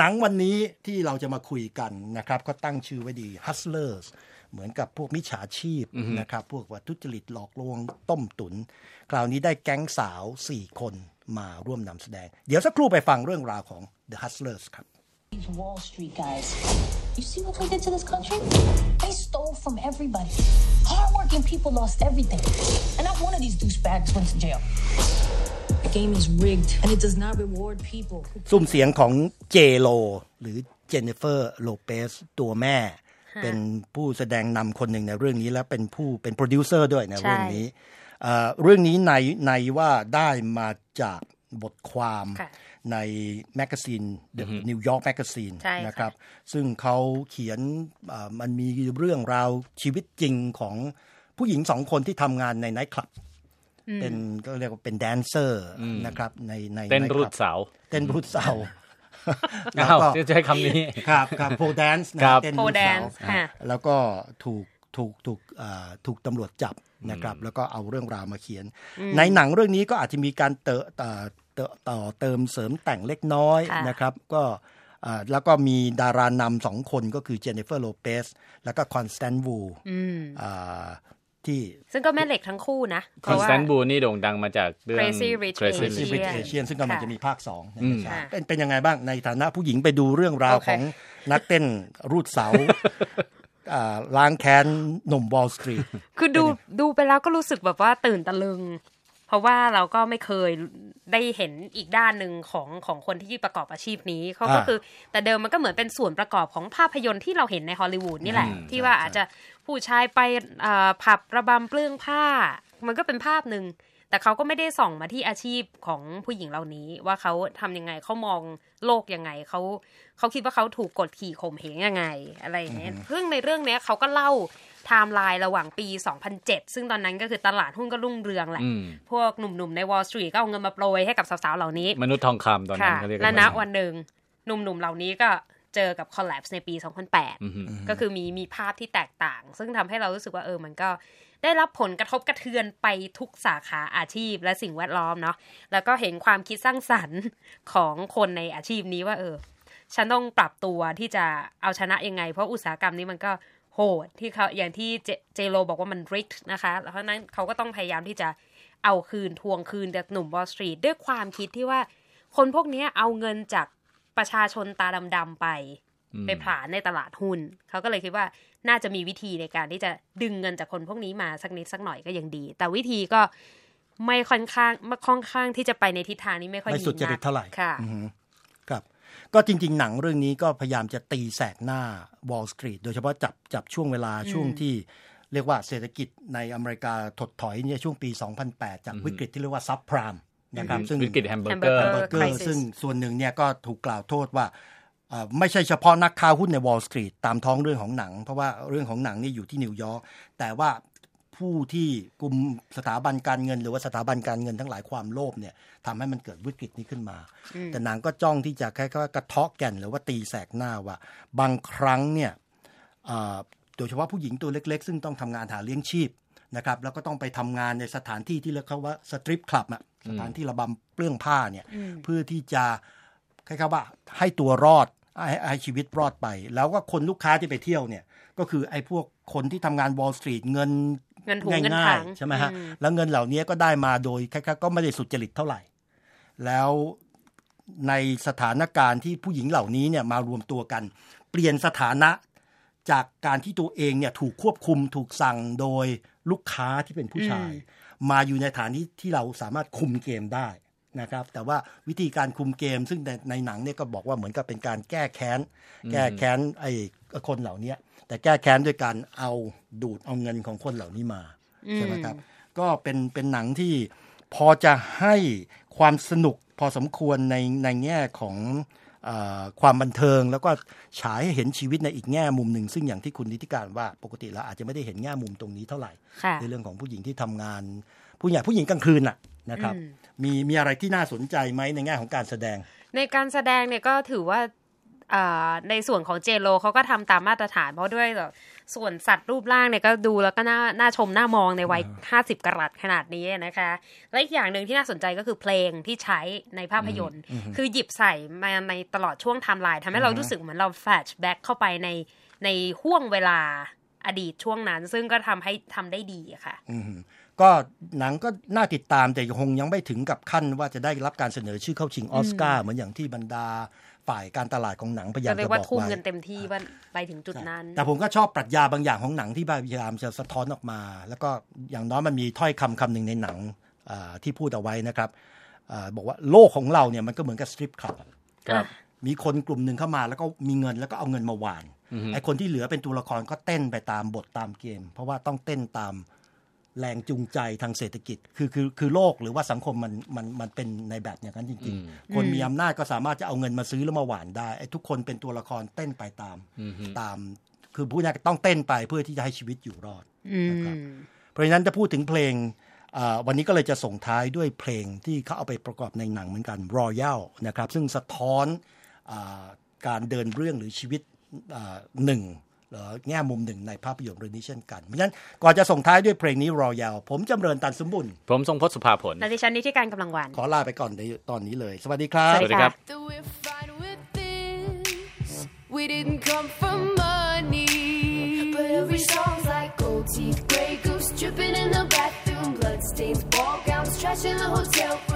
หนังวันนี้ที่เราจะมาคุยกันนะครับ ก็ตั้งชื่อไว้ดี Hustlers เหมือนกับพวกมิจฉาชีพนะครับ พวกวัตถุจริตหลอกลวงต้มตุน คราวนี้ได้แก๊งสาว 4 คนมาร่วมนำแสดง เดี๋ยวสักครู่ไปฟังเรื่องราวของ The Hustlers ครับ These Wall Street guys. You see what they did to this country? They stole from everybody. Hardworking people lost everything. And not one of these douchebags went to jail. The game is rigged, and it does not reward people. who ซุ่มเสียงของเจโ o หรือเจนนิเฟอร์โลเปสตัวแม่ เป็นผู้แสดงนำคนหนึ่งในเรื่องนี้และเป็นผู้เป็นโปรดิวเซอร์ด้วยในใช่เรื่องนี้เอ่อเรื่องนี้ในในว่าได้มาจากบทความค่ะใน magazine The New York Magazine ใช่ค่ะนะครับ ซึ่งเขาเขียนเอ่อมันมีเรื่องราวชีวิตจริงของผู้หญิงสองคนที่ทำงานในไนท์คลับ เป็นก็เรียกว่าเป็นแดนเซอร์นะครับในในเต้นไท์ครูลัดบเสาเต้นรูดเสาอ้าวจะใช้คำนี้ครับครับโพแดนซ์ครับเต้นโพรูดแดเสานซ์ค่ะแล้วก็ถูกถูกถูกอ่าถูกตำรวจจับนะครับแล้วก็เอาเรื่องราวมาเขียน ในหนังเรื่องนี้ก็อาจจะมีการเตอต่อเตอต่อเติมเสริมแต่งเล็กน้อยค่ะนะครับ ก็อ่าแล้วก็มีดารานำสองคนก็คือเจนนิเฟอร์โลเปสแล้วก็คอนสแตนวู ที่ ซึ่งก็แม่เหล็กทั้งคู่นะเพคอนราะสว่าแตนบูนี่โด่งดังมาจากเรื่อง Crazy Rich Crazy Crazy Rich Rich Asian Asian ซึ่งกำลังค่ะจะมีภาคสองอืมนะครับเป็นเป็นยังไงบ้างในฐานะผู้หญิงไปดูเรื่องราวโอเคของนักเต้นรูดเสาอ่าล้างแค้นหนุ่ม Wall Street คือดูดูไปแล้วก็รู้สึกแบบว่าตื่นตะลึง เพราะว่าเราก็ไม่เคยได้เห็นอีกด้านหนึ่งของของคนที่ประกอบอาชีพนี้เขาก็อ่าคือ แต่เดิมมันก็เหมือนเป็นส่วนประกอบของภาพยนตร์ที่เราเห็นในฮอลลีวูดนี่แหละอืมที่ว่าอาจจะ ผู้ชายไปเอ่อผับระบำเปลื้องผ้า มันก็เป็นภาพหนึ่ง แต่เขาก็ไม่ได้ส่องมาที่อาชีพของผู้หญิงเหล่านี้ ว่าเขาทำยังไงเขามองโลกยังไงเขาเขาคิดว่าเขาถูกกดขี่ข่มเหงยังไง อะไรอย่างเงี้ยซึ่งในเรื่องเนี้ยเขาก็เล่าไทม์ไลน์ระหว่างปี 2007 ซึ่งตอนนั้นก็คือตลาดหุ้นก็รุ่งเรืองแหละอืมพวกหนุ่มๆ ใน Wall Street ก็เอาเงินมาโปรยให้กับสาวๆ เหล่านี้ มนุษย์ทองคำตอนนั้ค่ะนเขาเรียกกัและนณว่าวันหนึ่งหนุ่มๆ เหล่านี้ก็ เจอกับ collapse ในปีอือฮึ2008 ก็คือมีมีภาพที่แตกต่าง ซึ่งทำให้เรารู้สึกว่าเออมันก็ได้รับผลกระทบกระเทือนไปทุกสาขาอาชีพและสิ่งแวดล้อมเนาะแล้วก็เห็นความคิดสร้างสรรค์ของคนในอาชีพนี้ว่าเออ ฉันต้องปรับตัวที่จะเอาชนะยังไง เพราะอุตสาหกรรมนี้มันก็โหดที่เขาอย่างที่เจเจโรบอกว่ามันริกนะคะแล้วเพราะฉะนั้นเขาก็ต้องพยายามที่จะเอาคืนทวงคืนจากหนุ่ม Wall Street ด้วยความคิดที่ว่าคนพวกเนี้ยเอาเงินจาก ประชาชนตาดำๆไปไปผลาญในตลาดหุ้น เขาก็เลยคิดว่าน่าจะมีวิธีในการที่จะดึงเงินจากคนพวกนี้มาสักนิดสักหน่อยก็ยังดี แต่วิธีก็ไม่ค่อนข้างไม่ค่อนข้างที่จะไปในทิศทางนี้ไม่ค่อยไม่ดีสุดจริตนักเท่าไหร่ค่ะอือฮึครับ ก็จริง ๆ หนังเรื่องนี้ก็พยายามจะตีแสกหน้า Wall Street โดยเฉพาะจับจับช่วงเวลาช่วงที่เรียกว่าเศรษฐกิจในอเมริกาถดถอยเนี่ยช่วงปี 2008 จากวิกฤตที่เรียกว่า subprime นะครับซึ่งวิกฤตแฮมเบอร์เกอร์ Hamburger crisis ซึ่งส่วนหนึ่งเนี่ยก็ถูกกล่าวโทษว่าเอ่อไม่ใช่เฉพาะนักค้าหุ้นใน Wall Street ตามท้องเรื่องของหนัง เพราะว่าเรื่องของหนังนี่อยู่ที่นิวยอร์กแต่ว่าผู้ที่กลุ่มสถาบันการเงิน หรือว่าสถาบันการเงินทั้งหลายความโลภเนี่ยทำให้มันเกิดวิกฤตนี้ขึ้นมา แต่หนังก็จ้องที่จะแค่ว่ากระเทาะแก่นหรือว่าตีแสกหน้าว่า บางครั้งเนี่ยเอ่อโดยเฉพาะผู้หญิงตัวเล็กๆ ซึ่งต้องทำงานหาเลี้ยงชีพนะครับแล้วก็ต้องไปทำงานในสถานที่ที่เรียกเขาว่าสตริปคลับอะ สถานที่ระบำเปลื้องผ้าเนี่ยเพื่อที่จะคล้ายๆว่าให้ตัวรอดให้ให้ชีวิตรอดไป แล้วก็คนลูกค้าที่ไปเที่ยวเนี่ย ก็คือไอ้พวกคนที่ทำงาน Wall Street เงินเงินถุงเงินง่าถัยงๆใช่ไหมฮะอืมแล้วเงินเหล่านี้ก็ได้มาโดยคล้ายๆก็ไม่ได้สุจริตเท่าไหร่ แล้วในสถานการณ์ที่ผู้หญิงเหล่านี้เนี่ยมารวมตัวกัน เปลี่ยนสถานะจากการที่ตัวเองเนี่ยถูกควบคุมถูกสั่งโดยลูกค้าที่เป็นผู้ชาย มาอยู่ในฐานที่ที่เราสามารถคุมเกมได้นะครับแต่ว่าวิธีการคุมเกมซึ่งในในหนังเนี่ยก็บอกว่าเหมือนกับเป็นการแก้แค้น แก้แค้นไอ้คนเหล่านี้แต่แก้แค้นด้วยการเอาดูดเอาเงินของคนเหล่านี้มาใช่ไหมครับก็เป็นเป็นหนังที่พอจะให้ความสนุกพอสมควรในในแง่ของเออ ความบันเทิงแล้วก็ฉายให้เห็นชีวิตในอีกแง่มุมหนึ่งซึ่งอย่างที่คุณนิติการว่าปกติเราอาจจะไม่ได้เห็นแง่มุมตรงนี้เท่าไหร่ค่ะในเรื่องของผู้หญิงที่ทำงาน ผู้ใหญ่ผู้หญิงกลางคืนน่ะนะครับ มีมีอะไรที่น่าสนใจไหมในแง่ของการแสดง ในการแสดงเนี่ยก็ถือว่าอ่าในส่วนของเจโ o เขาก็ทำตามมาตรฐานเพราะด้วยแบบ ส่วนสัตว์รูปร่างเนี่ยก็ดูแล้วก็น่าน่าชมน่ามองในวัย50กะรัตขนาดนี้นะคะ และอีกอย่างหนึ่งที่น่าสนใจก็คือเพลงที่ใช้ในภาพยนตร์ คือหยิบใส่มาในตลอดช่วงไทม์ไลน์ทำให้เรารู้สึกเหมือนเรา flashback เข้าไปในในห้วงเวลา อดีตช่วงนั้น ซึ่งก็ทำให้ทำได้ดีอะค่ะอืมก็หนังก็น่าติดตามแต่คงยังไม่ถึงกับขั้นว่าจะได้รับการเสนอชื่อเข้าชิงออสการ์เหมือนอย่างที่บรรดาฝ่ายการตลาดของหนังพยายามจะเรียจะกบว่าอกทุ่มไว้เงินเต็มที่ว่าไปถึงจุดนั้น แต่ผมก็ชอบปรัชญาบางอย่างของหนังที่พยายามจะสะท้อนออกมา แล้วก็อย่างน้อยมันมีถ้อยคำคำหนึ่งในหนังอ่าที่พูดเอาไว้นะครับอาบอกว่าโลกของเราเนี่ยมันก็เหมือนกับสตริปคลับครับมีคนกลุ่มหนึ่งเข้ามาแล้วก็มีเงินแล้วก็เอาเงินมาหวาน ไอ้คนที่เหลือเป็นตัวละครก็เต้นไปตามบทตามเกม เพราะว่าต้องเต้นตามแรงจูงใจทางเศรษฐกิจ คือคือคือโลกหรือว่าสังคมมันมันมันเป็นในแบบอย่างนั้นจริง ๆ คนมีอำนาจก็สามารถจะเอาเงินมาซื้อแล้วมาหวานได้ไอ้ทุกคนเป็นตัวละครเต้นไปตามตาม คือผู้นี้ต้องเต้นไปเพื่อที่จะให้ชีวิตอยู่รอดอืมนะครับเพราะฉะนั้นถ้าพูดถึงเพลงอ่าวันนี้ก็เลยจะส่งท้ายด้วยเพลงที่เขาเอาไปประกอบในหนังเหมือนกัน Royal นะครับ ซึ่งสะท้อนอาการเดินเรื่องหรือชีวิตอ่า หนึ่งหรือแง่มุมหนึ่งในภาพยนตร์เรื่องนี้เช่นกัน เพราะฉะนั้นก่อนจะส่งท้ายด้วยเพลงนี้ Royal ผมจำเริญตันสมบุญ ผมทรงพจน์สุภาผล และดิฉันนิติการกำลังวัน ขอลาไปก่อนในตอนนี้เลย สวัสดีครับ สวัสดีครับ that we're fine with this. We didn't come for money. But every song's like gold teeth, gray goose dripping in the bathroom, bloodstains, ball gowns, trash in the hotel room.